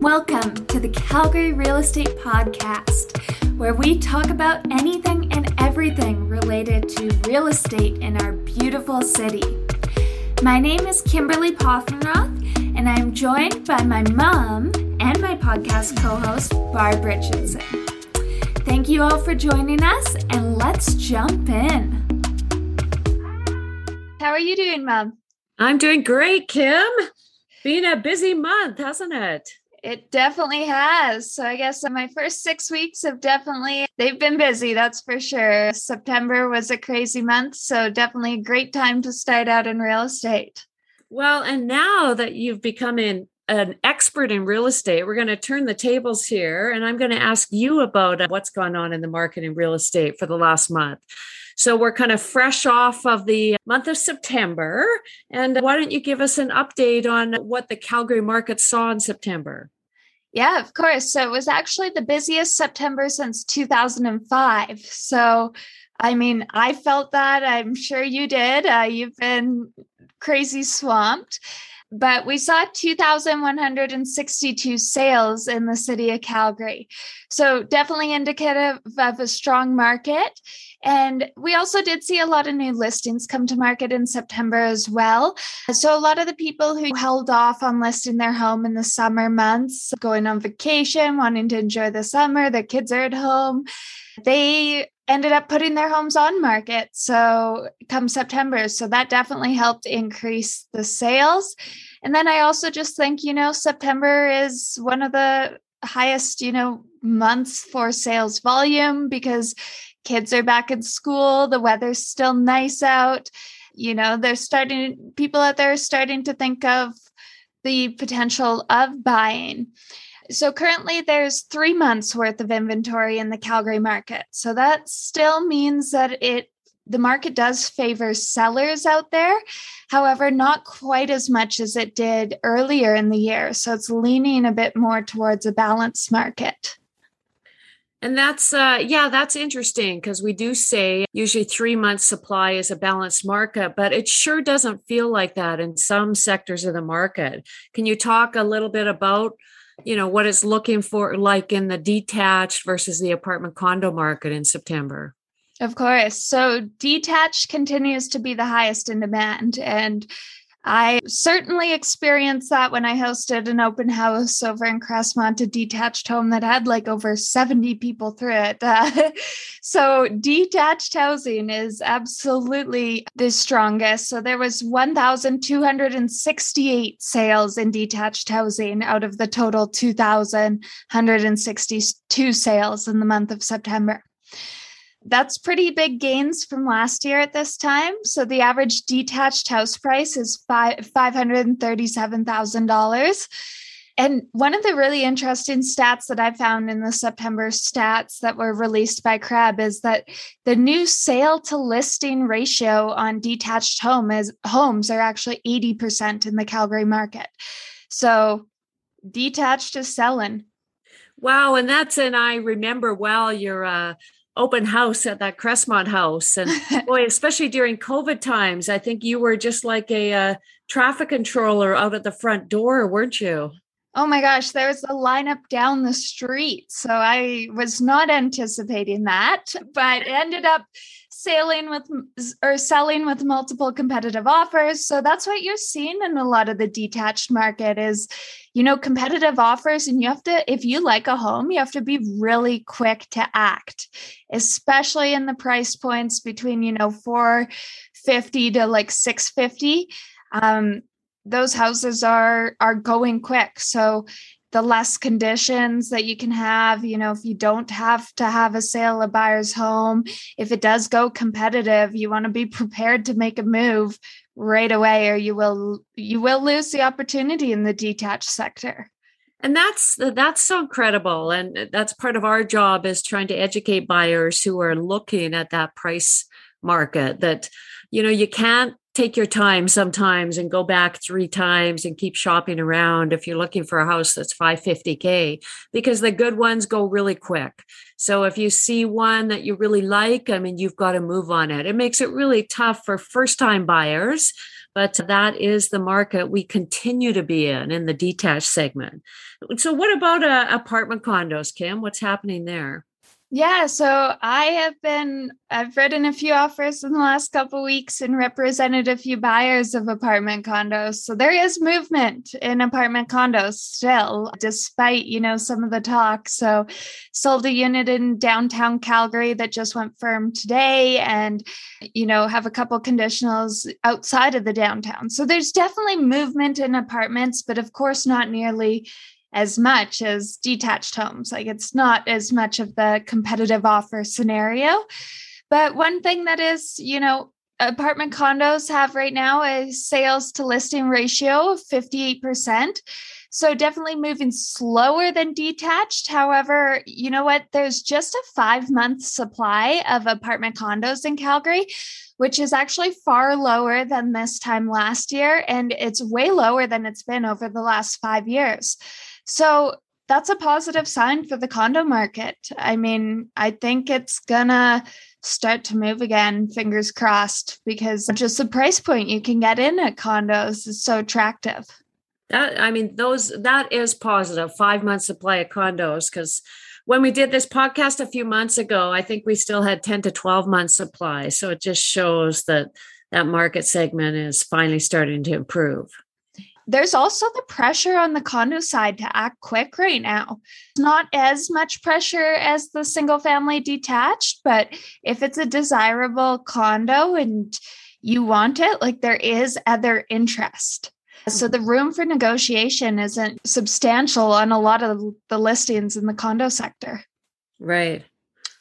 Welcome to the Calgary Real Estate Podcast, where we talk about anything and everything related to real estate in our beautiful city. My name is Kimberly Poffenroth, and I'm joined by my mom and my podcast co host, Barb Richardson. Thank you all for joining us, and let's jump in. How are you doing, Mom? I'm doing great, Kim. Been a busy month, hasn't it? It definitely has. So I guess my first six weeks have definitely they've been busy, that's for sure. September was a crazy month. So definitely a great time to start out in real estate. Well, and now that you've become in an expert in real estate. We're going to turn the tables here and I'm going to ask you about uh, what's gone on in the market in real estate for the last month. So we're kind of fresh off of the month of September. And why don't you give us an update on what the Calgary market saw in September? Yeah, of course. So it was actually the busiest September since 2005. So, I mean, I felt that. I'm sure you did. Uh, you've been crazy swamped but we saw 2,162 sales in the city of Calgary. So, definitely indicative of a strong market. And we also did see a lot of new listings come to market in September as well. So, a lot of the people who held off on listing their home in the summer months, going on vacation, wanting to enjoy the summer, their kids are at home, they ended up putting their homes on market. So, come September. So, that definitely helped increase the sales. And then I also just think, you know, September is one of the highest, you know, months for sales volume because kids are back in school, the weather's still nice out. You know, they're starting, people out there are starting to think of the potential of buying. So currently there's three months worth of inventory in the Calgary market. So that still means that it the market does favor sellers out there. However, not quite as much as it did earlier in the year. So it's leaning a bit more towards a balanced market. And that's, uh, yeah, that's interesting because we do say usually three months supply is a balanced market, but it sure doesn't feel like that in some sectors of the market. Can you talk a little bit about, you know, what it's looking for like in the detached versus the apartment condo market in September? Of course. So detached continues to be the highest in demand. And I certainly experienced that when I hosted an open house over in Crestmont, a detached home that had like over 70 people through it. Uh, so, detached housing is absolutely the strongest. So, there was 1,268 sales in detached housing out of the total 2,162 sales in the month of September. That's pretty big gains from last year at this time. So the average detached house price is five $537,000. And one of the really interesting stats that I found in the September stats that were released by CREB is that the new sale to listing ratio on detached home is homes are actually 80% in the Calgary market. So detached is selling. Wow. And that's, and I remember well your uh, open house at that Crestmont house. And boy, especially during COVID times, I think you were just like a uh, traffic controller out at the front door, weren't you? Oh my gosh, there was a lineup down the street. So I was not anticipating that, but ended up sailing with or selling with multiple competitive offers. So that's what you're seeing in a lot of the detached market is, you know, competitive offers. And you have to, if you like a home, you have to be really quick to act, especially in the price points between, you know, 450 to like 650. Um, those houses are are going quick so the less conditions that you can have you know if you don't have to have a sale a buyer's home if it does go competitive you want to be prepared to make a move right away or you will you will lose the opportunity in the detached sector. And that's that's so incredible and that's part of our job is trying to educate buyers who are looking at that price market that you know you can't take your time sometimes and go back three times and keep shopping around if you're looking for a house that's 550k because the good ones go really quick so if you see one that you really like i mean you've got to move on it it makes it really tough for first time buyers but that is the market we continue to be in in the detached segment. So, what about uh, apartment condos, Kim? What's happening there? Yeah, so I have been I've written a few offers in the last couple weeks and represented a few buyers of apartment condos. So there is movement in apartment condos still, despite, you know, some of the talk. So sold a unit in downtown Calgary that just went firm today and you know, have a couple conditionals outside of the downtown. So there's definitely movement in apartments, but of course not nearly as much as detached homes. Like it's not as much of the competitive offer scenario. But one thing that is, you know, apartment condos have right now a sales to listing ratio of 58%. So definitely moving slower than detached. However, you know what? There's just a five month supply of apartment condos in Calgary, which is actually far lower than this time last year. And it's way lower than it's been over the last five years. So that's a positive sign for the condo market. I mean, I think it's gonna start to move again, fingers crossed, because just the price point you can get in at condos is so attractive. That I mean, those that is positive. Five months supply of condos because when we did this podcast a few months ago, I think we still had 10 to 12 months supply. So it just shows that that market segment is finally starting to improve there's also the pressure on the condo side to act quick right now. It's not as much pressure as the single family detached, but if it's a desirable condo and you want it, like there is other interest. So the room for negotiation isn't substantial on a lot of the listings in the condo sector. Right.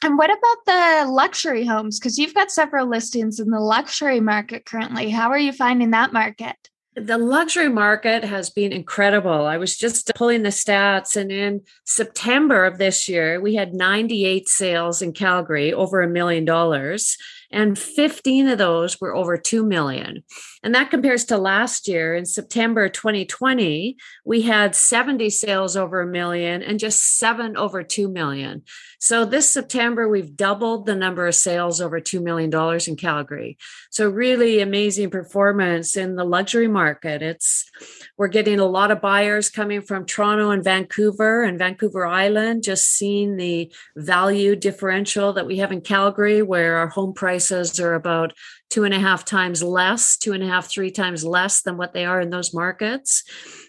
And what about the luxury homes? Because you've got several listings in the luxury market currently. How are you finding that market? The luxury market has been incredible. I was just pulling the stats, and in September of this year, we had 98 sales in Calgary over a million dollars and 15 of those were over 2 million. And that compares to last year in September 2020, we had 70 sales over a million and just 7 over 2 million. So this September we've doubled the number of sales over 2 million dollars in Calgary. So really amazing performance in the luxury market. It's we're getting a lot of buyers coming from Toronto and Vancouver and Vancouver Island just seeing the value differential that we have in Calgary where our home prices are about two and a half times less, two and a half, three times less than what they are in those markets.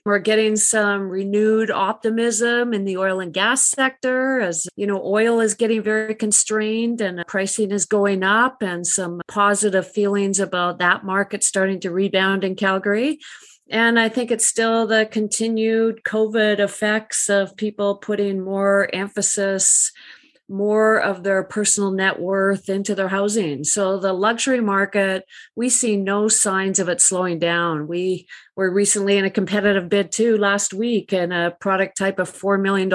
We're getting some renewed optimism in the oil and gas sector as, you know, oil is getting very constrained and pricing is going up and some positive feelings about that market starting to rebound in Calgary. And I think it's still the continued COVID effects of people putting more emphasis more of their personal net worth into their housing. So the luxury market, we see no signs of it slowing down. We were recently in a competitive bid too last week in a product type of $4 million,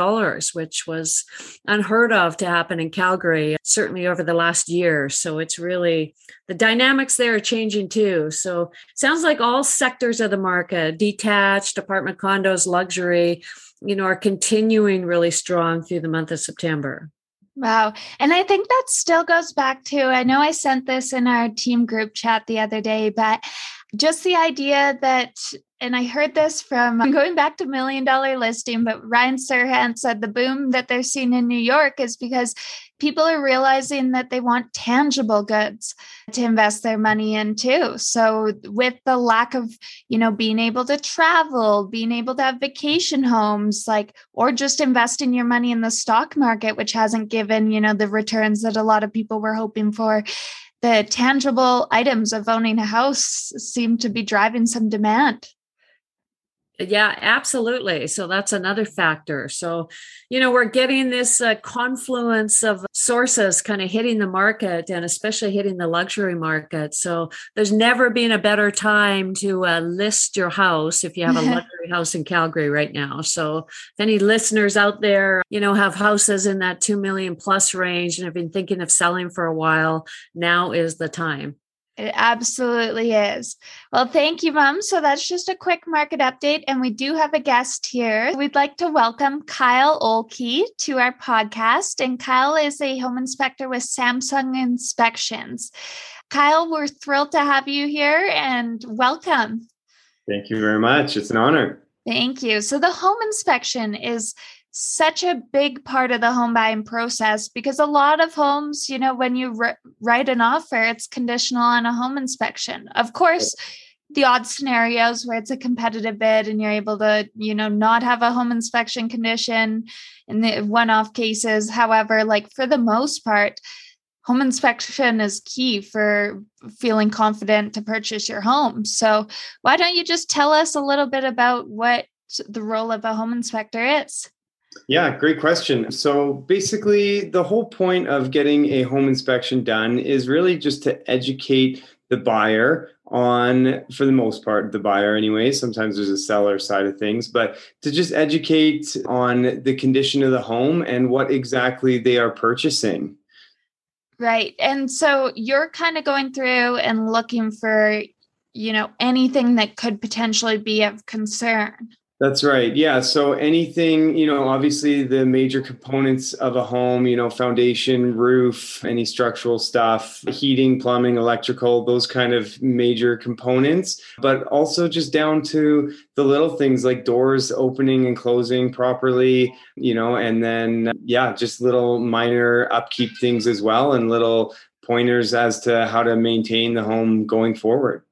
which was unheard of to happen in Calgary, certainly over the last year. So it's really the dynamics there are changing too. So sounds like all sectors of the market, detached, apartment condos, luxury, you know, are continuing really strong through the month of September. Wow. And I think that still goes back to I know I sent this in our team group chat the other day, but just the idea that and I heard this from I'm going back to million dollar listing, but Ryan Serhant said the boom that they're seeing in New York is because people are realizing that they want tangible goods to invest their money in too. So with the lack of, you know, being able to travel, being able to have vacation homes, like, or just investing your money in the stock market, which hasn't given, you know, the returns that a lot of people were hoping for the tangible items of owning a house seem to be driving some demand. Yeah, absolutely. So that's another factor. So, you know, we're getting this uh, confluence of sources kind of hitting the market and especially hitting the luxury market. So, there's never been a better time to uh, list your house if you have a luxury house in Calgary right now. So, if any listeners out there, you know, have houses in that 2 million plus range and have been thinking of selling for a while, now is the time. It absolutely is. Well, thank you, Mom. So that's just a quick market update. And we do have a guest here. We'd like to welcome Kyle Olkey to our podcast. And Kyle is a home inspector with Samsung Inspections. Kyle, we're thrilled to have you here and welcome. Thank you very much. It's an honor. Thank you. So, the home inspection is such a big part of the home buying process because a lot of homes, you know, when you write an offer, it's conditional on a home inspection. Of course, the odd scenarios where it's a competitive bid and you're able to, you know, not have a home inspection condition in the one off cases. However, like for the most part, home inspection is key for feeling confident to purchase your home. So, why don't you just tell us a little bit about what the role of a home inspector is? Yeah, great question. So basically, the whole point of getting a home inspection done is really just to educate the buyer on for the most part the buyer anyway. Sometimes there's a seller side of things but to just educate on the condition of the home and what exactly they are purchasing. Right and so you're kind of going through and looking for you know anything that could potentially be of concern that's right. Yeah. So anything, you know, obviously the major components of a home, you know, foundation, roof, any structural stuff, heating, plumbing, electrical, those kind of major components, but also just down to the little things like doors opening and closing properly, you know, and then, yeah, just little minor upkeep things as well and little pointers as to how to maintain the home going forward.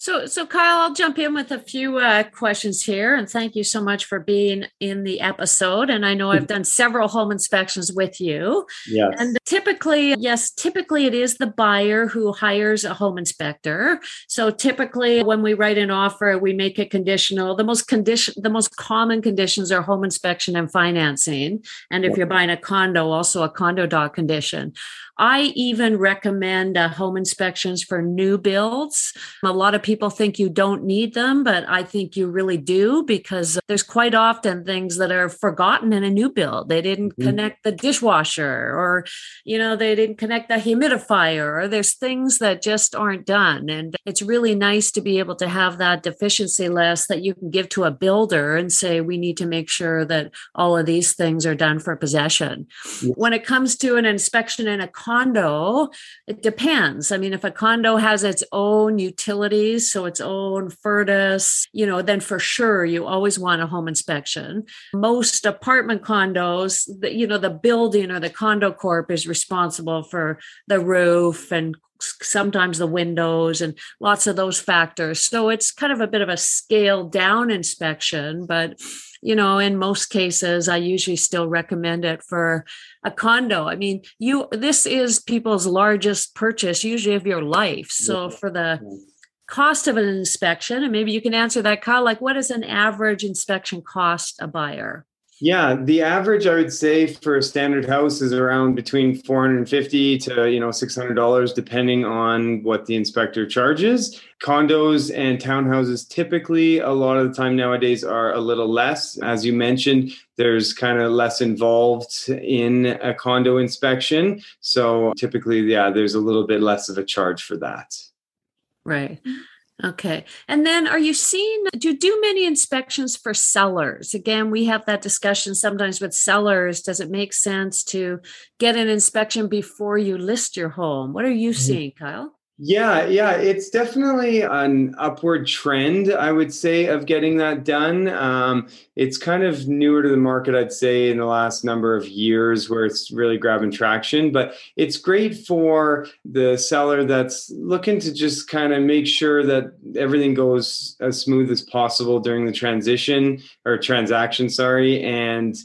So, so Kyle, I'll jump in with a few uh, questions here, and thank you so much for being in the episode. And I know I've done several home inspections with you. Yes. And typically, yes, typically it is the buyer who hires a home inspector. So typically, when we write an offer, we make it conditional. The most condition, the most common conditions are home inspection and financing. And if you're buying a condo, also a condo doc condition. I even recommend uh, home inspections for new builds. A lot of people think you don't need them, but I think you really do because there's quite often things that are forgotten in a new build. They didn't mm-hmm. connect the dishwasher or, you know, they didn't connect the humidifier or there's things that just aren't done. And it's really nice to be able to have that deficiency list that you can give to a builder and say, we need to make sure that all of these things are done for possession. When it comes to an inspection in a condo, it depends. I mean, if a condo has its own utilities, so its own furnace, you know, then for sure you always want a home inspection. Most apartment condos, the, you know, the building or the condo corp is responsible for the roof and sometimes the windows and lots of those factors. So it's kind of a bit of a scaled down inspection, but you know, in most cases, I usually still recommend it for a condo. I mean, you this is people's largest purchase, usually of your life. So for the cost of an inspection, and maybe you can answer that, Kyle, like what does an average inspection cost a buyer? Yeah, the average I would say for a standard house is around between 450 to, you know, $600 depending on what the inspector charges. Condos and townhouses typically a lot of the time nowadays are a little less. As you mentioned, there's kind of less involved in a condo inspection. So typically, yeah, there's a little bit less of a charge for that. Right. Okay. And then are you seeing, do you do many inspections for sellers? Again, we have that discussion sometimes with sellers. Does it make sense to get an inspection before you list your home? What are you mm-hmm. seeing, Kyle? Yeah, yeah, it's definitely an upward trend, I would say, of getting that done. Um, it's kind of newer to the market, I'd say, in the last number of years where it's really grabbing traction. But it's great for the seller that's looking to just kind of make sure that everything goes as smooth as possible during the transition or transaction, sorry. And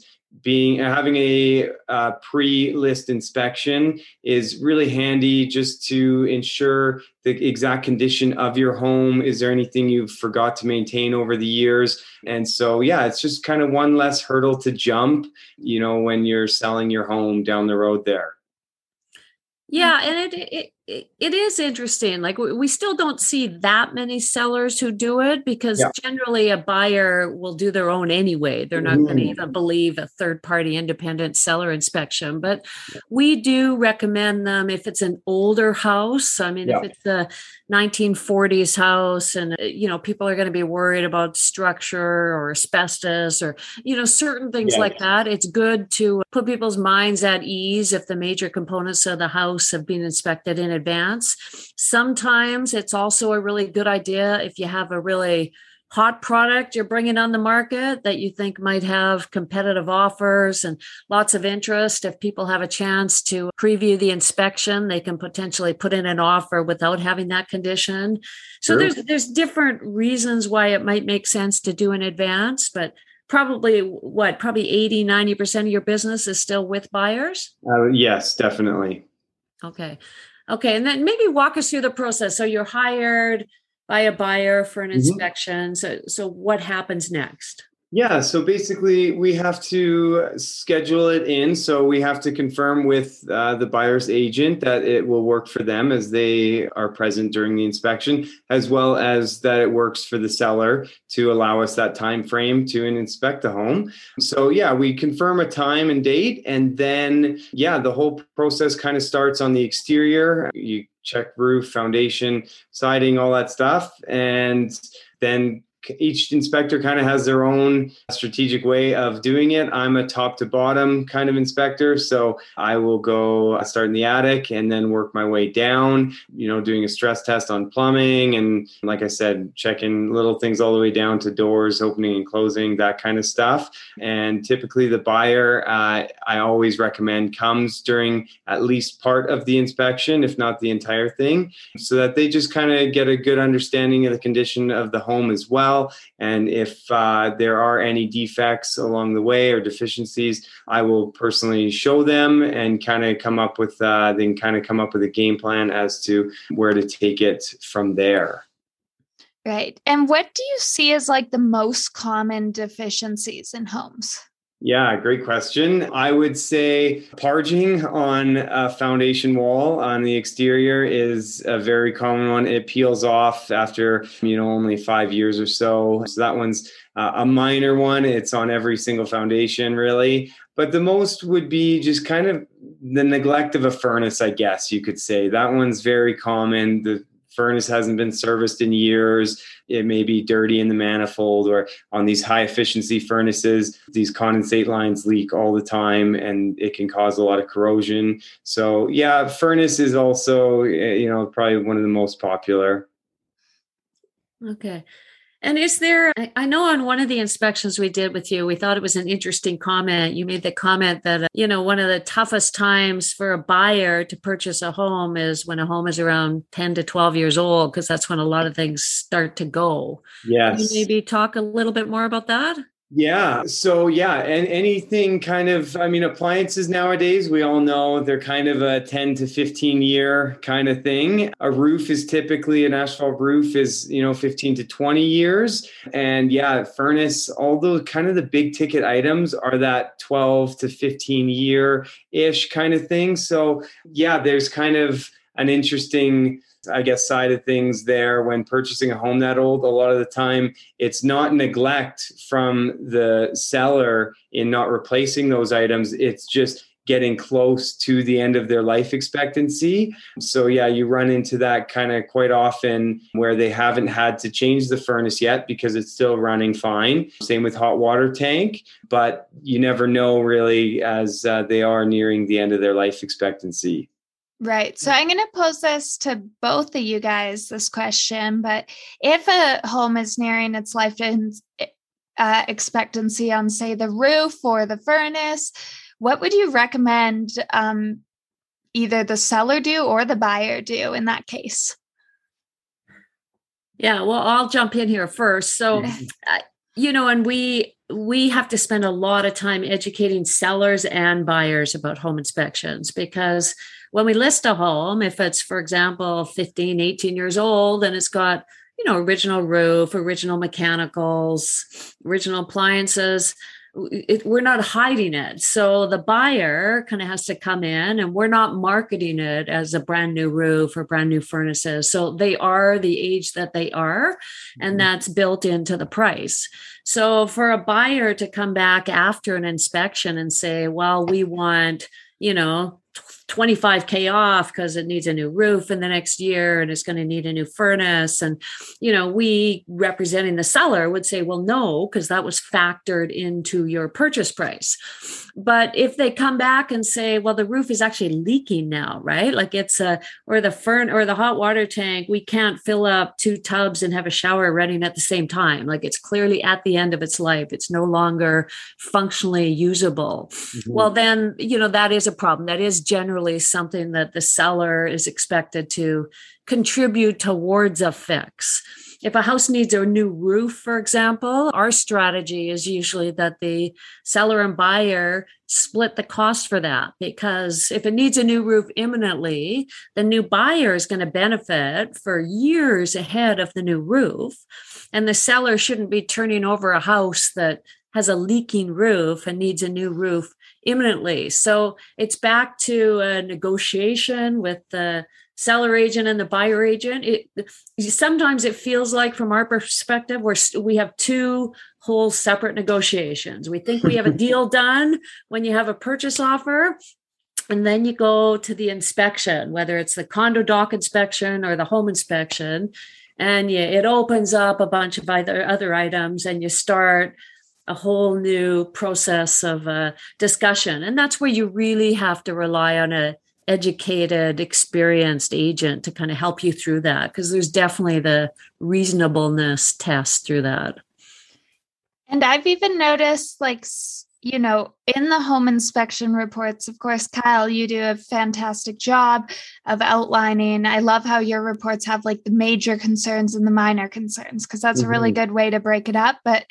being having a uh, pre-list inspection is really handy just to ensure the exact condition of your home. Is there anything you've forgot to maintain over the years? And so yeah it's just kind of one less hurdle to jump you know when you're selling your home down the road there. Yeah and it, it it is interesting. Like we still don't see that many sellers who do it because yeah. generally a buyer will do their own anyway. They're not mm. going to even believe a third party independent seller inspection. But we do recommend them if it's an older house. I mean, yeah. if it's a 1940s house and uh, you know people are going to be worried about structure or asbestos or you know certain things yeah. like that, it's good to put people's minds at ease if the major components of the house have been inspected in advance. Sometimes it's also a really good idea if you have a really hot product you're bringing on the market that you think might have competitive offers and lots of interest. If people have a chance to preview the inspection they can potentially put in an offer without having that condition. So sure. there's there's different reasons why it might make sense to do in advance but probably what probably 80 90% of your business is still with buyers? Uh, yes definitely. Okay okay and then maybe walk us through the process so you're hired by a buyer for an mm-hmm. inspection. So, so what happens next? Yeah, so basically, we have to schedule it in. So we have to confirm with uh, the buyer's agent that it will work for them as they are present during the inspection, as well as that it works for the seller to allow us that time frame to inspect the home. So yeah, we confirm a time and date, and then yeah, the whole process kind of starts on the exterior. You check roof, foundation, siding, all that stuff, and then each inspector kind of has their own strategic way of doing it. I'm a top to bottom kind of inspector. So I will go start in the attic and then work my way down, you know, doing a stress test on plumbing. And like I said, checking little things all the way down to doors, opening and closing, that kind of stuff. And typically the buyer, uh, I always recommend comes during at least part of the inspection, if not the entire thing, so that they just kind of get a good understanding of the condition of the home as well well. And if uh, there are any defects along the way or deficiencies, I will personally show them and kind of come up with uh, then kind of come up with a game plan as to where to take it from there. Right. And what do you see as like the most common deficiencies in homes? Yeah, great question. I would say parging on a foundation wall on the exterior is a very common one. It peels off after, you know, only five years or so. So that one's uh, a minor one. It's on every single foundation, really. But the most would be just kind of the neglect of a furnace, I guess you could say. That one's very common. The furnace hasn't been serviced in years. It may be dirty in the manifold, or on these high efficiency furnaces, these condensate lines leak all the time and it can cause a lot of corrosion. So, yeah, furnace is also, eh, you know, probably one of the most popular. Okay. And is there, I know on one of the inspections we did with you, we thought it was an interesting comment. You made the comment that, uh, you know, one of the toughest times for a buyer to purchase a home is when a home is around 10 to 12 years old, because that's when a lot of things start to go. Yes. maybe talk a little bit more about that? Yeah. So yeah, and anything kind of I mean appliances nowadays, we all know they're kind of a 10 to 15 year kind of thing. A roof is typically an asphalt roof is, you know, 15 to 20 years. And yeah, furnace, all those kind of the big ticket items are that 12 to 15 year ish kind of thing. So yeah, there's kind of an interesting I guess, side of things there when purchasing a home that old. A lot of the time, it's not neglect from the seller in not replacing those items. It's just getting close to the end of their life expectancy. So, yeah, you run into that kind of quite often where they haven't had to change the furnace yet because it's still running fine. Same with hot water tank, but you never know really as uh, they are nearing the end of their life expectancy. Right. So I'm going to pose this to both of you guys this question. But if a home is nearing its life uh, expectancy on, say, the roof or the furnace, what would you recommend um, either the seller do or the buyer do in that case? Yeah, well, I'll jump in here first. So, uh, you know, and we we have to spend a lot of time educating sellers and buyers about home inspections because when we list a home, if it's, for example, 15, 18 years old and it's got, you know, original roof, original mechanicals, original appliances, it, we're not hiding it. So the buyer kind of has to come in and we're not marketing it as a brand new roof or brand new furnaces. So they are the age that they are, and mm-hmm. that's built into the price. So for a buyer to come back after an inspection and say, well, we want, you know, 25k off because it needs a new roof in the next year and it's going to need a new furnace. And you know we representing the seller would say well no because that was factored into your purchase price. But if they come back and say well the roof is actually leaking now right? Like it's a or the fern or the hot water tank we can't fill up two tubs and have a shower running at the same time. Like it's clearly at the end of its life. It's no longer functionally usable. Mm-hmm. well then you know that is a problem. That is generally generally something that the seller is expected to contribute towards a fix. If a house needs a new roof, for example, our strategy is usually that the seller and buyer split the cost for that because if it needs a new roof imminently, the new buyer is going to benefit for years ahead of the new roof. And the seller shouldn't be turning over a house that has a leaking roof and needs a new roof imminently. So it's back to a negotiation with the seller agent and the buyer agent. It sometimes it feels like, from our perspective, we're we have two whole separate negotiations. We think we have a deal done when you have a purchase offer. And then you go to the inspection, whether it's the condo doc inspection or the home inspection, and you, it opens up a bunch of other other items, and you start a whole new process of uh, discussion and that's where you really have to rely on a educated experienced agent to kind of help you through that because there's definitely the reasonableness test through that and i've even noticed like you know in the home inspection reports of course kyle you do a fantastic job of outlining i love how your reports have like the major concerns and the minor concerns because that's mm-hmm. a really mm-hmm. good way to break it up but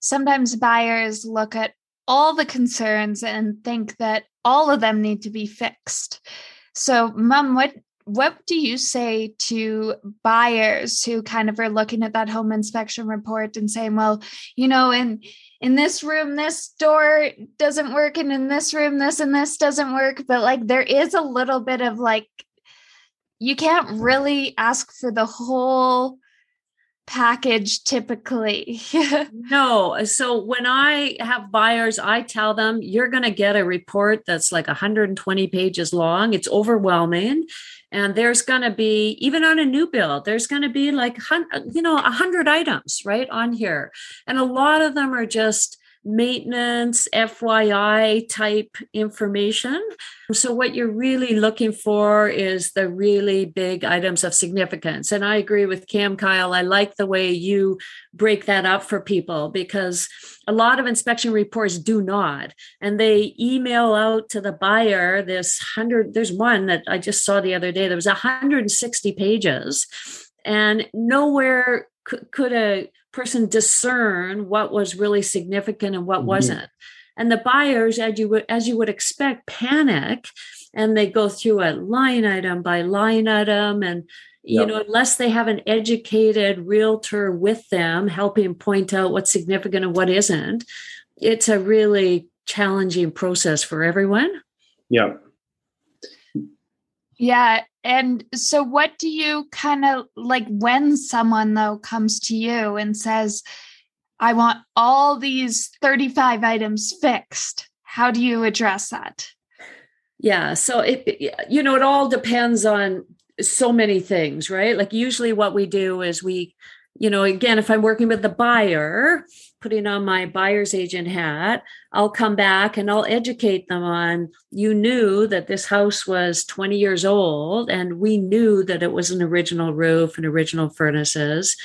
sometimes buyers look at all the concerns and think that all of them need to be fixed. So, mom, what what do you say to buyers who kind of are looking at that home inspection report and saying, well, you know, in in this room this door doesn't work and in this room this and this doesn't work, but like there is a little bit of like you can't really ask for the whole package typically? no. So when I have buyers, I tell them you're going to get a report that's like 120 pages long. It's overwhelming. And there's going to be, even on a new build, there's going to be like, you know, 100 items right on here. And a lot of them are just maintenance, FYI type information. So, what you're really looking for is the really big items of significance. And I agree with Cam Kyle. I like the way you break that up for people because a lot of inspection reports do not. And they email out to the buyer this 100, there's one that I just saw the other day, there was 160 pages. And nowhere could, could a person discern what was really significant and what mm-hmm. wasn't and the buyers as you would as you would expect panic and they go through a line item by line item and you yep. know unless they have an educated realtor with them helping point out what's significant and what isn't it's a really challenging process for everyone yeah yeah and so, what do you kind of like when someone, though, comes to you and says, I want all these 35 items fixed? How do you address that? Yeah. So, it, you know, it all depends on so many things, right? Like, usually what we do is we, you know, again, if I'm working with the buyer, putting on my buyer's agent hat, I'll come back and I'll educate them on you knew that this house was 20 years old and we knew that it was an original roof and original furnaces.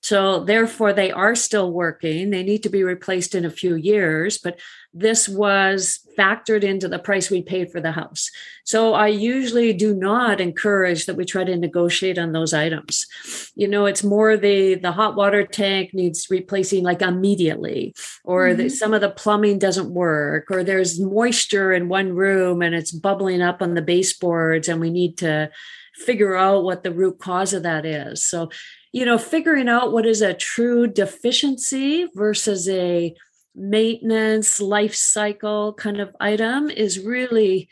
So therefore they are still working. They need to be replaced in a few years, but this was factored into the price we paid for the house. So I usually do not encourage that we try to negotiate on those items. You know, it's more the the hot water tank needs replacing like immediately or mm-hmm. the, some of the plumbing doesn't work or there's moisture in one room and it's bubbling up on the baseboards and we need to figure out what the root cause of that is. So, you know, figuring out what is a true deficiency versus a maintenance life cycle kind of item is really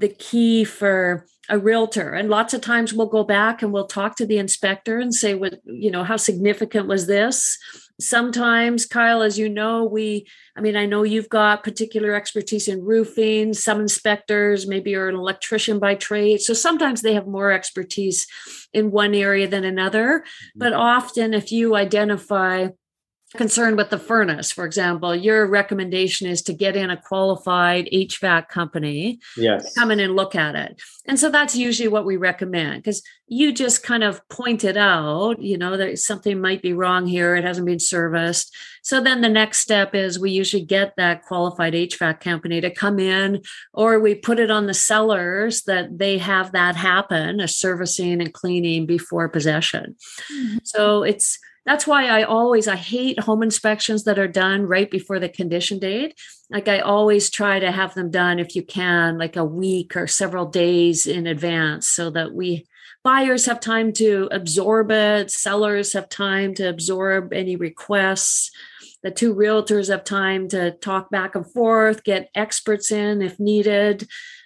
the key for a realtor. And lots of times we'll go back and we'll talk to the inspector and say what you know how significant was this? Sometimes kyle as you know we i mean i know you've got particular expertise in roofing. Some inspectors maybe you're an electrician by trade. So sometimes they have more expertise in one area than another. Mm-hmm. but often if you identify concerned with the furnace, for example, your recommendation is to get in a qualified HVAC company, yes, come in and look at it. And so that's usually what we recommend because you just kind of pointed out, you know, that something might be wrong here, it hasn't been serviced. So then the next step is we usually get that qualified HVAC company to come in, or we put it on the sellers that they have that happen, a servicing and cleaning before possession. Mm-hmm. So it's that's why I always I hate home inspections that are done right before the condition date. Like I always try to have them done if you can like a week or several days in advance so that we buyers have time to absorb it, sellers have time to absorb any requests. The two realtors have time to talk back and forth, get experts in if needed.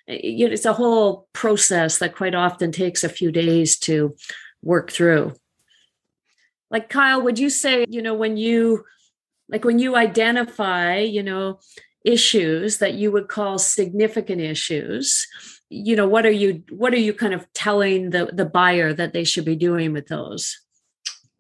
Eh, it's a whole process that quite often takes a few days to work through like kyle would you say you know when you like when you identify you know issues that you would call significant issues you know what are you what are you kind of telling the the buyer that they should be doing with those?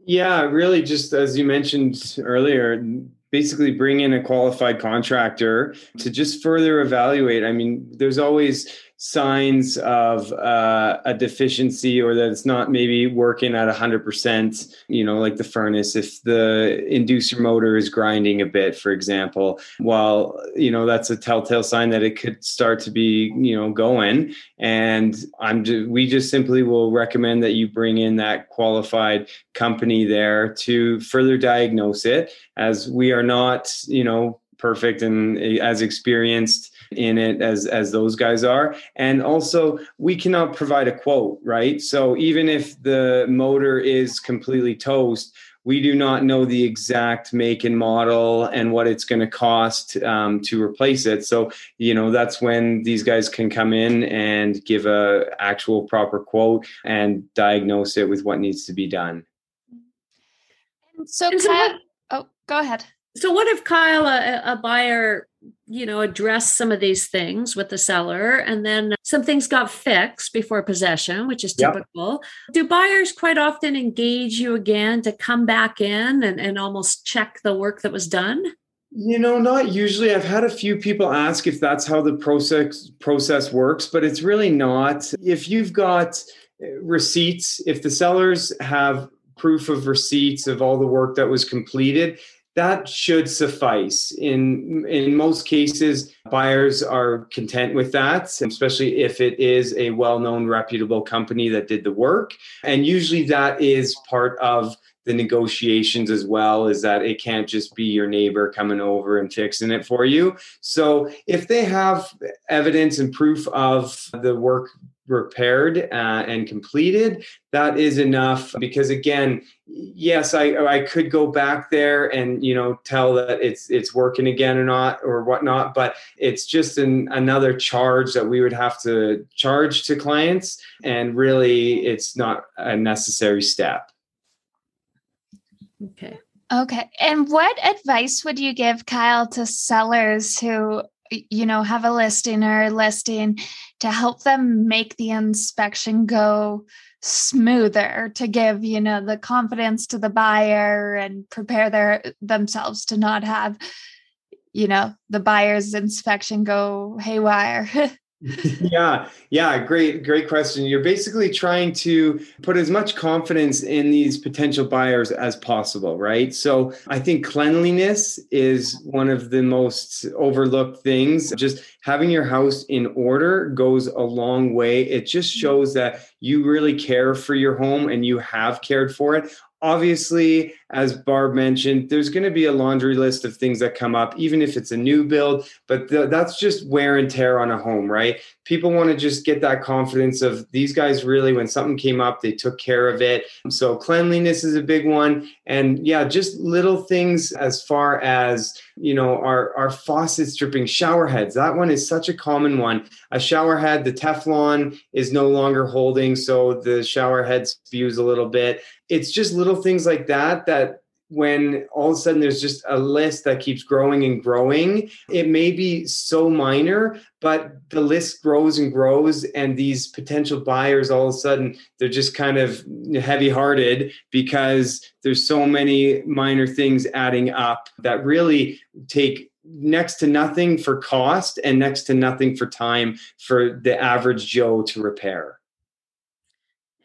Yeah really just as you mentioned earlier basically bring in a qualified contractor to just further evaluate. I mean there's always signs of uh, a deficiency or that it's not maybe working at 100% you know like the furnace if the inducer motor is grinding a bit for example well you know that's a telltale sign that it could start to be you know going. And i'm we just simply will recommend that you bring in that qualified company there to further diagnose it as we are not you know perfect and as experienced in it as as those guys are. And also we cannot provide a quote right? So even if the motor is completely toast we do not know the exact make and model and what it's going to cost um, to replace it. So you know that's when these guys can come in and give a actual proper quote and diagnose it with what needs to be done. So, Kyle, oh go ahead. So what if kyle a, a buyer you know, address some of these things with the seller. And then some things got fixed before possession, which is typical. Yep. Do buyers quite often engage you again to come back in and, and almost check the work that was done? You know, not usually. I've had a few people ask if that's how the process process works, but it's really not. If you've got eh, receipts, if the sellers have proof of receipts of all the work that was completed, that should suffice. In in most cases buyers are content with that especially if it is a well-known reputable company that did the work. And usually that is part of the negotiations as well is that it can't just be your neighbor coming over and fixing it for you. So if they have evidence and proof of the work repaired uh, and completed that is enough. Because again yes i i could go back there and you know tell that it's it's working again or not or whatnot but it's just an, another charge that we would have to charge to clients and really it's not a necessary step. Okay. Okay and what advice would you give kyle to sellers who you know have a listing or a listing to help them make the inspection go smoother to give you know the confidence to the buyer and prepare their themselves to not have you know the buyer's inspection go haywire yeah yeah great great question. You're basically trying to put as much confidence in these potential buyers as possible right? So i think cleanliness is one of the most overlooked things. Just having your house in order goes a long way. It just mm-hmm. shows that you really care for your home and you have cared for it obviously as Barb mentioned, there's going to be a laundry list of things that come up, even if it's a new build, but th- that's just wear and tear on a home, right? People want to just get that confidence of these guys really, when something came up, they took care of it. So cleanliness is a big one. And yeah, just little things as far as, you know, our, our faucets dripping shower heads. That one is such a common one. A shower head, the Teflon is no longer holding. So the shower head spews a little bit. It's just little things like that that when all of a sudden there's just a list that keeps growing and growing. It may be so minor, but the list grows and grows, and these potential buyers all of a sudden they're just kind of heavy hearted because there's so many minor things adding up that really take next to nothing for cost and next to nothing for time for the average Joe to repair.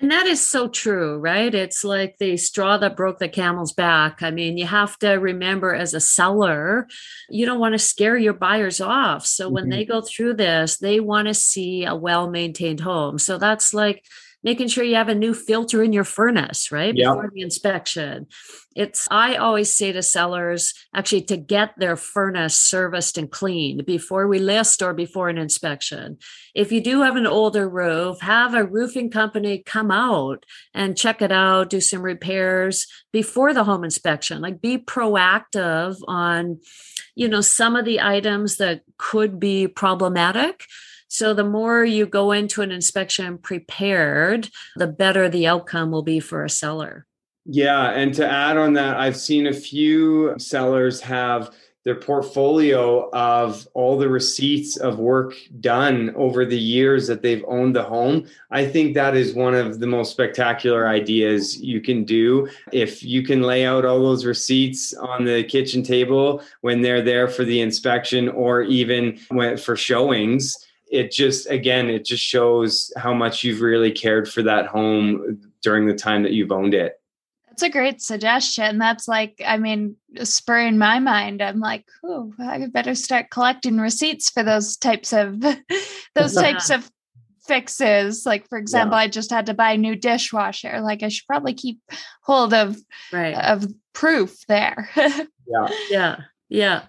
And that is so true, right? It's like the straw that broke the camel's back. I mean, you have to remember as a seller, you don't want to scare your buyers off. So mm-hmm. when they go through this, they want to see a well maintained home. So that's like, making sure you have a new filter in your furnace, right? Yep. Before the inspection. It's, I always say to sellers actually to get their furnace serviced and cleaned before we list or before an inspection. If you do have an older roof, have a roofing company come out and check it out, do some repairs before the home inspection. Like be proactive on, you know, some of the items that could be problematic so the more you go into an inspection prepared, the better the outcome will be for a seller. Yeah. And to add on that, I've seen a few sellers have their portfolio of all the receipts of work done over the years that they've owned the home. I think that is one of the most spectacular ideas you can do. If you can lay out all those receipts on the kitchen table when they're there for the inspection or even for showings, it just again it just shows how much you've really cared for that home during the time that you've owned it. That's a great suggestion. That's like i mean spurring my mind. I'm like oh i better start collecting receipts for those types of those types of fixes. Like for example yeah. i just had to buy a new dishwasher. Like i should probably keep hold of right. of proof there. Yeah. Yeah. Yeah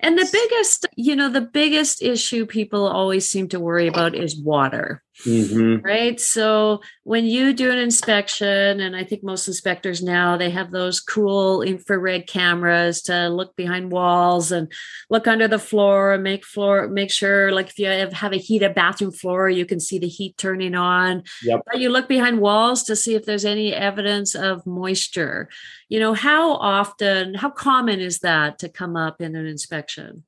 and the biggest, you know, the biggest issue people always seem to worry about is water. Mm-hmm. Right. So when you do an inspection, and I think most inspectors now they have those cool infrared cameras to look behind walls and look under the floor and make floor make sure like if you have, have a heated bathroom floor, you can see the heat turning on. Yep. But you look behind walls to see if there's any evidence of moisture. You know, how often, how common is that to come up in an inspection?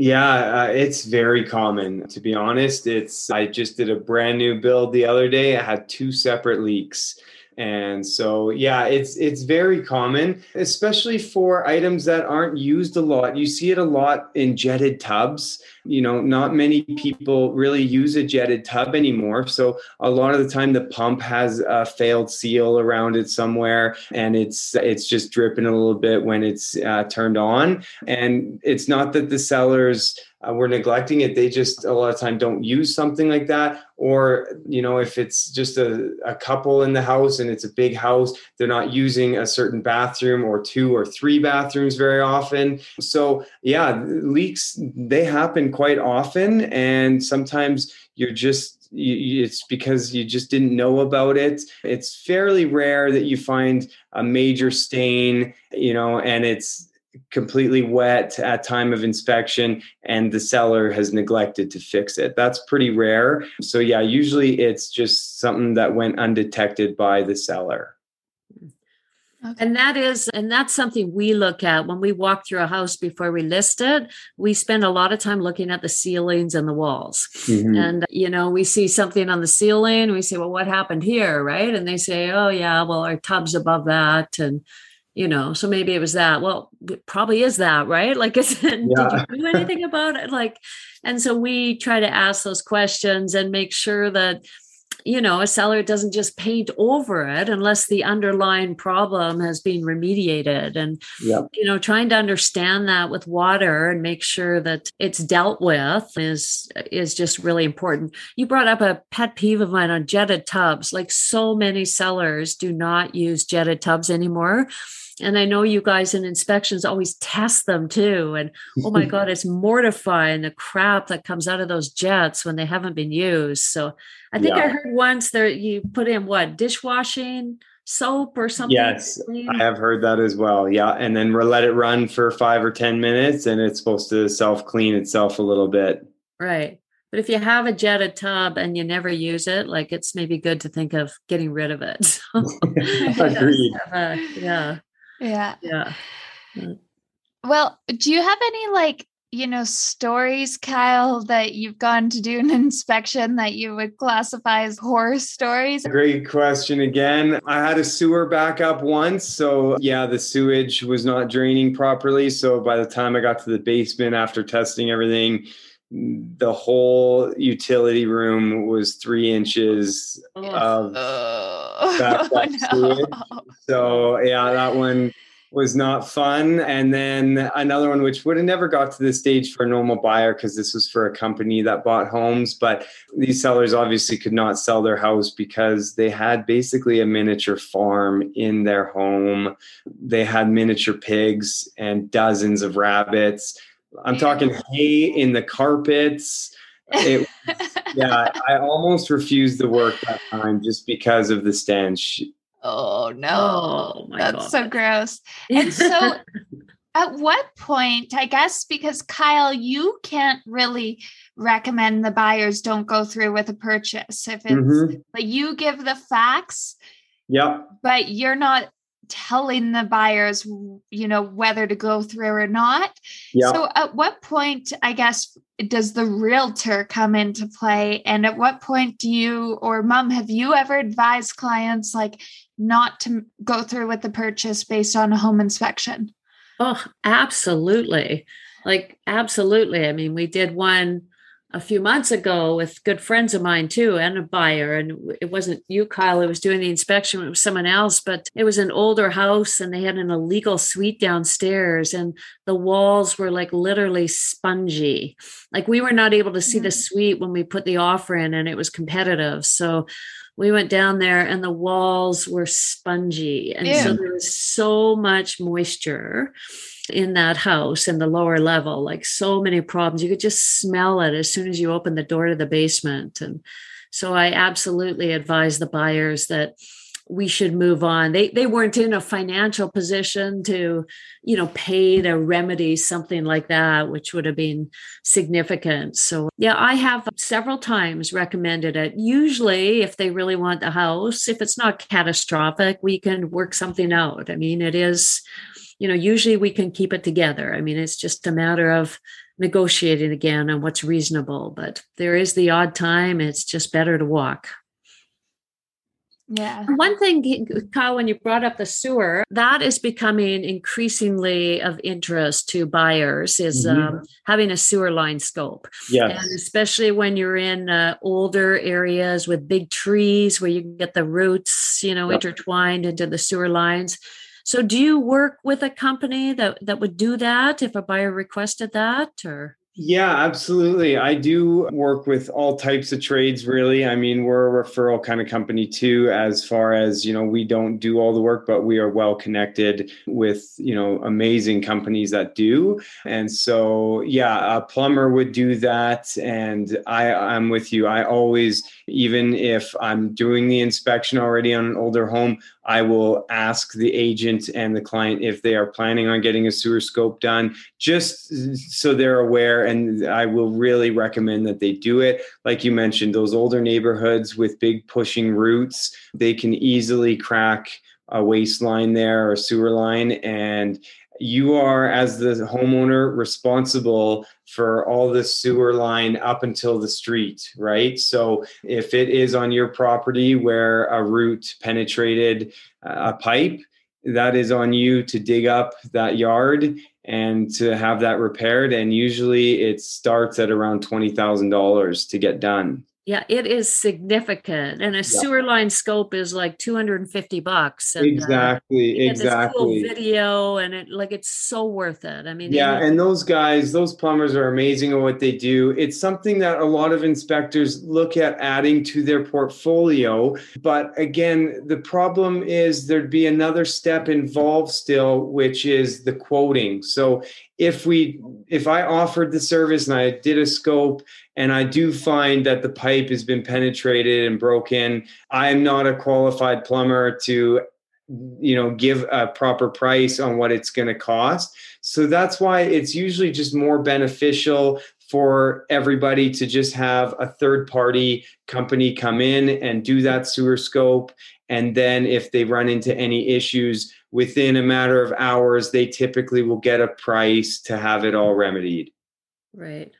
Yeah, uh, it's very common. To be honest, it's I just did a brand new build the other day. I had two separate leaks. And so yeah, it's it's very common, especially for items that aren't used a lot. You see it a lot in jetted tubs you know not many people really use a jetted tub anymore. So a lot of the time the pump has a failed seal around it somewhere and it's it's just dripping a little bit when it's uh, turned on. And it's not that the sellers uh, we're neglecting it. They just a lot of time don't use something like that. Or you know if it's just a, a couple in the house and it's a big house they're not using a certain bathroom or two or three bathrooms very often. So yeah leaks they happen quite often and sometimes you're just you, it's because you just didn't know about it. It's fairly rare that you find a major stain you know and it's completely wet at time of inspection and the seller has neglected to fix it. That's pretty rare. So yeah usually it's just something that went undetected by the seller Okay. And that is, and that's something we look at when we walk through a house before we list it. We spend a lot of time looking at the ceilings and the walls. Mm-hmm. And, you know, we see something on the ceiling, we say, well, what happened here? Right. And they say, oh, yeah, well, our tub's above that. And, you know, so maybe it was that. Well, it probably is that, right? Like, is it, yeah. did you do anything about it? Like, and so we try to ask those questions and make sure that, you know, a seller doesn't just paint over it unless the underlying problem has been remediated. And, yep. you know, trying to understand that with water and make sure that it's dealt with is, is just really important. You brought up a pet peeve of mine on jetted tubs. Like so many sellers do not use jetted tubs anymore and I know you guys in inspections always test them too. And oh my God, it's mortifying the crap that comes out of those jets when they haven't been used. So I think yeah. I heard once that you put in what dishwashing soap or something. Yes, I have heard that as well. Yeah. And then we let it run for five or 10 minutes and it's supposed to self clean itself a little bit. Right. But if you have a jetted tub and you never use it, like it's maybe good to think of getting rid of it. Agreed. Uh, yeah. Yeah. Yeah. Mm. Well, do you have any like, you know, stories, Kyle, that you've gone to do an inspection that you would classify as horror stories? Great question again. I had a sewer backup once. So, yeah, the sewage was not draining properly. So, by the time I got to the basement after testing everything, the whole utility room was three inches oh. of oh, backed no. So yeah, that one was not fun. And then another one, which would have never got to this stage for a normal buyer because this was for a company that bought homes. But these sellers obviously could not sell their house because they had basically a miniature farm in their home. They had miniature pigs and dozens of rabbits I'm talking hay in the carpets. It, yeah, I almost refused the work that time just because of the stench. Oh no, oh, that's God. so gross. And so, at what point, I guess, because Kyle, you can't really recommend the buyers don't go through with a purchase if it's mm-hmm. like you give the facts. Yep. But you're not telling the buyers you know whether to go through or not. Yeah. so at what point i guess does the realtor come into play? And at what point do you or mom have you ever advised clients like not to go through with the purchase based on a home inspection? Oh absolutely. Like absolutely. I mean we did one a few months ago with good friends of mine too and a buyer and it wasn't you kyle who was doing the inspection it was someone else but it was an older house and they had an illegal suite downstairs and the walls were like literally spongy. Like we were not able to see the mm. suite when we put the offer in and it was competitive so we went down there and the walls were spongy and so there was so much moisture in that house in the lower level, like so many problems. You could just smell it as soon as you open the door to the basement. And so I absolutely advise the buyers that we should move on. They they weren't in a financial position to, you know, pay to remedy something like that, which would have been significant. So yeah, I have several times recommended it. Usually, if they really want the house, if it's not catastrophic, we can work something out. I mean, it is you know, usually we can keep it together. I mean, it's just a matter of negotiating again on what's reasonable. But there is the odd time, it's just better to walk. Yeah. One thing, Kyle, when you brought up the sewer, that is becoming increasingly of interest to buyers is mm-hmm. um, having a sewer line scope. Yeah. And especially when you're in uh, older areas with big trees where you get the roots, you know, yep. intertwined into the sewer lines. So do you work with a company that that would do that if a buyer requested that or yeah, absolutely. I do work with all types of trades, really. I mean, we're a referral kind of company too, as far as, you know, we don't do all the work, but we are well connected with, you know, amazing companies that do. And so, yeah, a plumber would do that. And I, I'm with you. I always, even if I'm doing the inspection already on an older home, I will ask the agent and the client if they are planning on getting a sewer scope done, just so they're aware. And I will really recommend that they do it. Like you mentioned, those older neighborhoods with big pushing roots, they can easily crack a waste line there or sewer line. And you are as the homeowner responsible for all the sewer line up until the street right? So if it is on your property where a root penetrated uh, a pipe that is on you to dig up that yard and to have that repaired. And usually it starts at around $20000 to get done Yeah, it is significant. And a yeah. sewer line scope is like 250 bucks. And, exactly. Uh, exactly. Cool video and it like it's so worth it. I mean, yeah, and those guys, those plumbers are amazing at what they do. It's something that a lot of inspectors look at adding to their portfolio. But again, the problem is there'd be another step involved still, which is the quoting. So if we if i offered the service and i did a scope and i do find that the pipe has been penetrated and broken i'm not a qualified plumber to you know give a proper price on what it's going to cost so that's why it's usually just more beneficial for everybody to just have a third party company come in and do that sewer scope and then if they run into any issues within a matter of hours, they typically will get a price to have it all remedied. Right.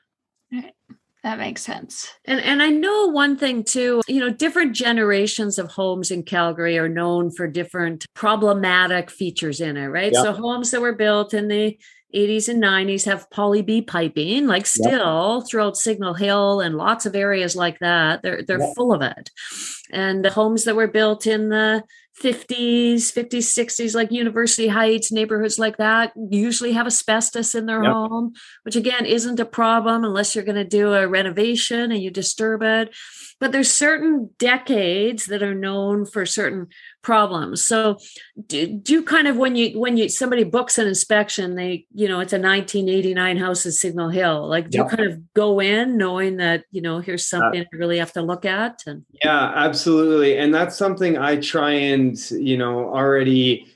That makes sense. And and I know one thing too, you know, different generations of homes in Calgary are known for different problematic features in it, right? Yep. So homes that were built in the 80s and 90s have poly B piping, like still yep. throughout Signal Hill and lots of areas like that. They're they're yep. full of it. And the homes that were built in the 50s, 50s, 60s, like University Heights, neighborhoods like that, usually have asbestos in their yep. home, which again isn't a problem unless you're going to do a renovation and you disturb it. But there's certain decades that are known for certain problems. So do, do kind of when you when you somebody books an inspection, they you know it's a 1989 house at Signal Hill. Like do yep. you kind of go in knowing that you know here's uh something uh, I really have to look at? And yeah, absolutely. And that's something I try and you know already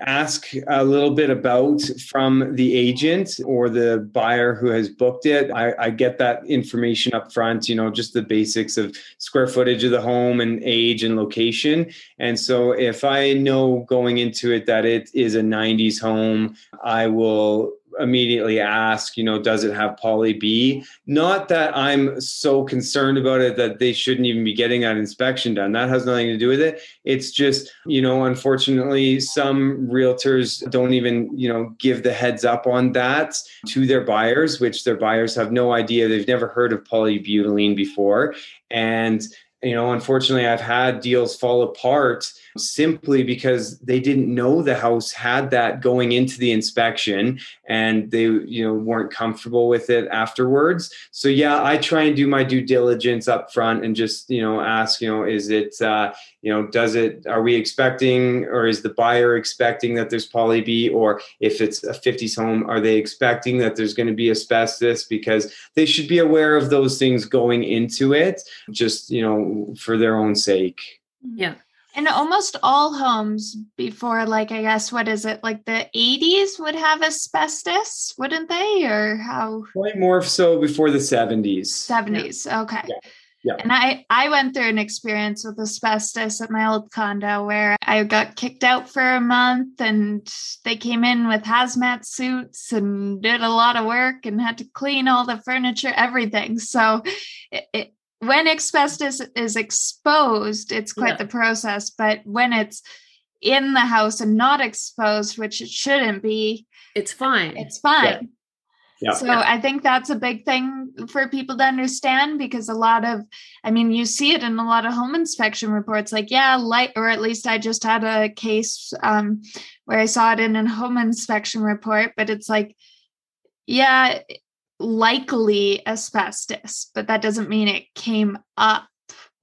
ask a little bit about from the agent or the buyer who has booked it. I, I, get that information up front, you know, just the basics of square footage of the home and age and location. And so if I know going into it that it is a 90s home, I will immediately ask, you know, does it have poly B? Not that I'm so concerned about it that they shouldn't even be getting that inspection done. That has nothing to do with it. It's just, you know, unfortunately, some realtors don't even, you know, give the heads up on that to their buyers, which their buyers have no idea. They've never heard of polybutylene before. And you know unfortunately i've had deals fall apart simply because they didn't know the house had that going into the inspection and they you know weren't comfortable with it afterwards. So yeah i try and do my due diligence up front and just you know ask you know is it uh, you know does it are we expecting or is the buyer expecting that there's poly b or if it's a 50s home are they expecting that there's going to be asbestos? Because they should be aware of those things going into it just you know for their own sake. Yeah and almost all homes before, like, I guess, what is it, like the 80s would have asbestos, wouldn't they? Or how? Probably more so before the 70s. 70s. Yeah. Okay. Yeah. Yeah. And I, I went through an experience with asbestos at my old condo where I got kicked out for a month and they came in with hazmat suits and did a lot of work and had to clean all the furniture, everything. So it, it, when asbestos is exposed, it's quite yeah. the process. But when it's in the house and not exposed, which it shouldn't be, it's fine. It's fine. Yeah. Yeah. So I think that's a big thing for people to understand because a lot of, I mean, you see it in a lot of home inspection reports. Like, yeah, light, or at least I just had a case um, where I saw it in a home inspection report, but it's like, yeah, likely asbestos, but that doesn't mean it came up.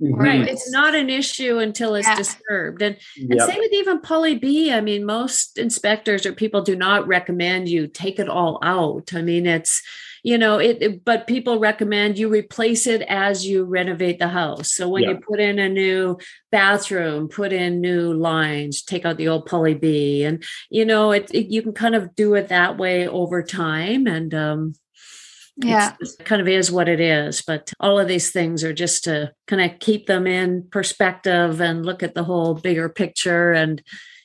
Mm-hmm. Right. It's not an issue until it's yeah. disturbed. And, yep. and same with even poly B. I mean, most inspectors or people do not recommend you take it all out. I mean, it's, you know, it, it but people recommend you replace it as you renovate the house. So when you put in a new bathroom, put in new lines, take out the old poly B. And, you know, it, it you can kind of do it that way over time. And, um, yeah it kind of is what it is but all of these things are just to kind of keep them in perspective and look at the whole bigger picture and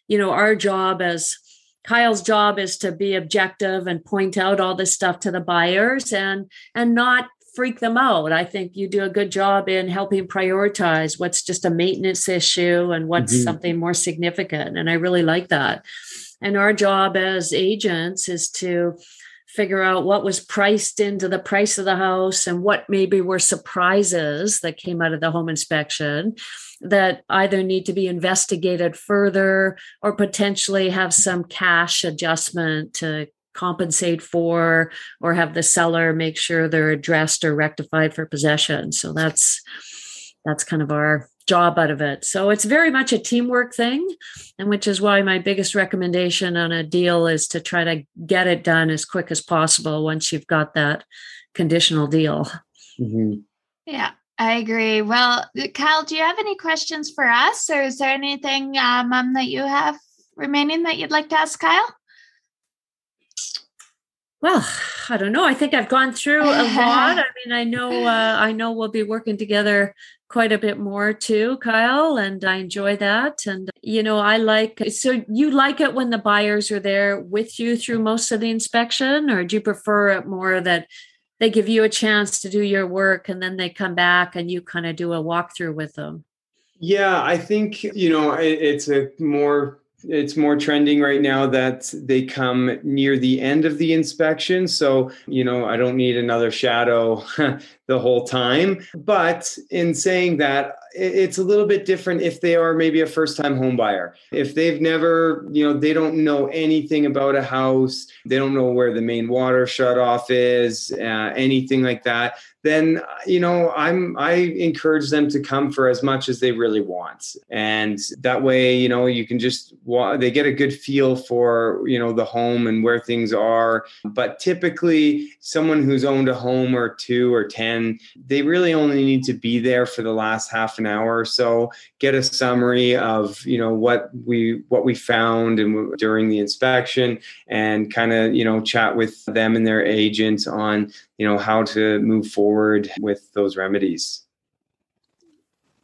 you know our job as Kyle's job is to be objective and point out all this stuff to the buyers and and not freak them out. I think you do a good job in helping prioritize what's just a maintenance issue and what's mm-hmm. something more significant and I really like that. And our job as agents is to figure out what was priced into the price of the house and what maybe were surprises that came out of the home inspection that either need to be investigated further or potentially have some cash adjustment to compensate for or have the seller make sure they're addressed or rectified for possession. So that's that's kind of our job out of it. So it's very much a teamwork thing, and which is why my biggest recommendation on a deal is to try to get it done as quick as possible once you've got that conditional deal. Mm-hmm. Yeah. I agree. Well, Kyle, do you have any questions for us, or is there anything, um, um that you have remaining that you'd like to ask Kyle? Well, I don't know. I think I've gone through a lot. I mean, I know, uh, I know we'll be working together quite a bit more too, Kyle, and I enjoy that. And, you know, I like, so you like it when the buyers are there with you through most of the inspection, or do you prefer it more that they give you a chance to do your work and then they come back and you kind of do a walkthrough with them? Yeah, I think, you know, it's a more it's more trending right now that they come near the end of the inspection. So, you know, I don't need another shadow the whole time. But in saying that, it's a little bit different if they are maybe a first time home buyer. If they've never, you know, they don't know anything about a house, they don't know where the main water shut off is, uh, anything like that then you know i'm i encourage them to come for as much as they really want and that way you know you can just they get a good feel for you know the home and where things are but typically someone who's owned a home or two or ten they really only need to be there for the last half an hour or so get a summary of you know what we what we found and during the inspection and kind of you know chat with them and their agents on you know how to move forward with those remedies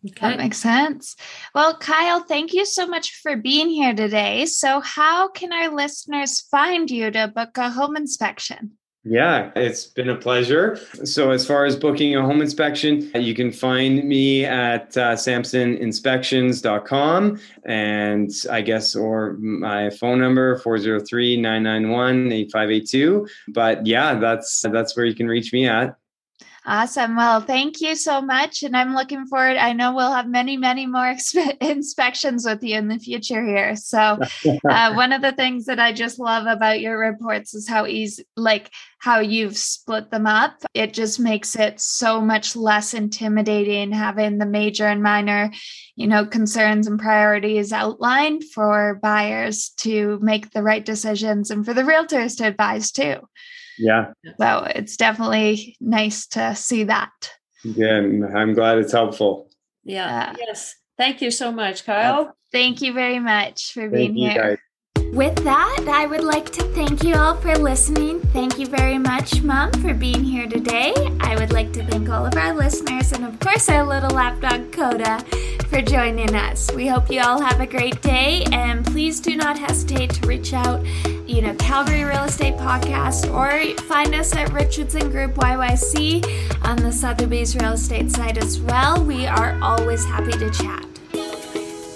Okay. That makes sense. Well, Kyle, thank you so much for being here today. So, how can our listeners find you to book a home inspection? Yeah, it's been a pleasure. So, as far as booking a home inspection, you can find me at uh, samsoninspections.com and I guess, or my phone number 403 991 8582. But yeah, that's that's where you can reach me at. Awesome. Well, thank you so much. And I'm looking forward. I know we'll have many, many more exp- inspections with you in the future here. So, uh, one of the things that I just love about your reports is how easy, like how you've split them up. It just makes it so much less intimidating having the major and minor, you know, concerns and priorities outlined for buyers to make the right decisions and for the realtors to advise too. Yeah. So it's definitely nice to see that. Yeah, I'm glad it's helpful. Yeah. Yes. Thank you so much, Kyle. Thank you very much for being here. With that, I would like to thank you all for listening. Thank you very much, Mom, for being here today. I would like to thank all of our listeners and, of course, our little lapdog Coda for joining us. We hope you all have a great day, and please do not hesitate to reach out, you know, Calgary Real Estate Podcast, or find us at Richardson Group YYC on the Sotheby's Real Estate site as well. We are always happy to chat.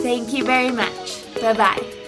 Thank you very much. Bye bye.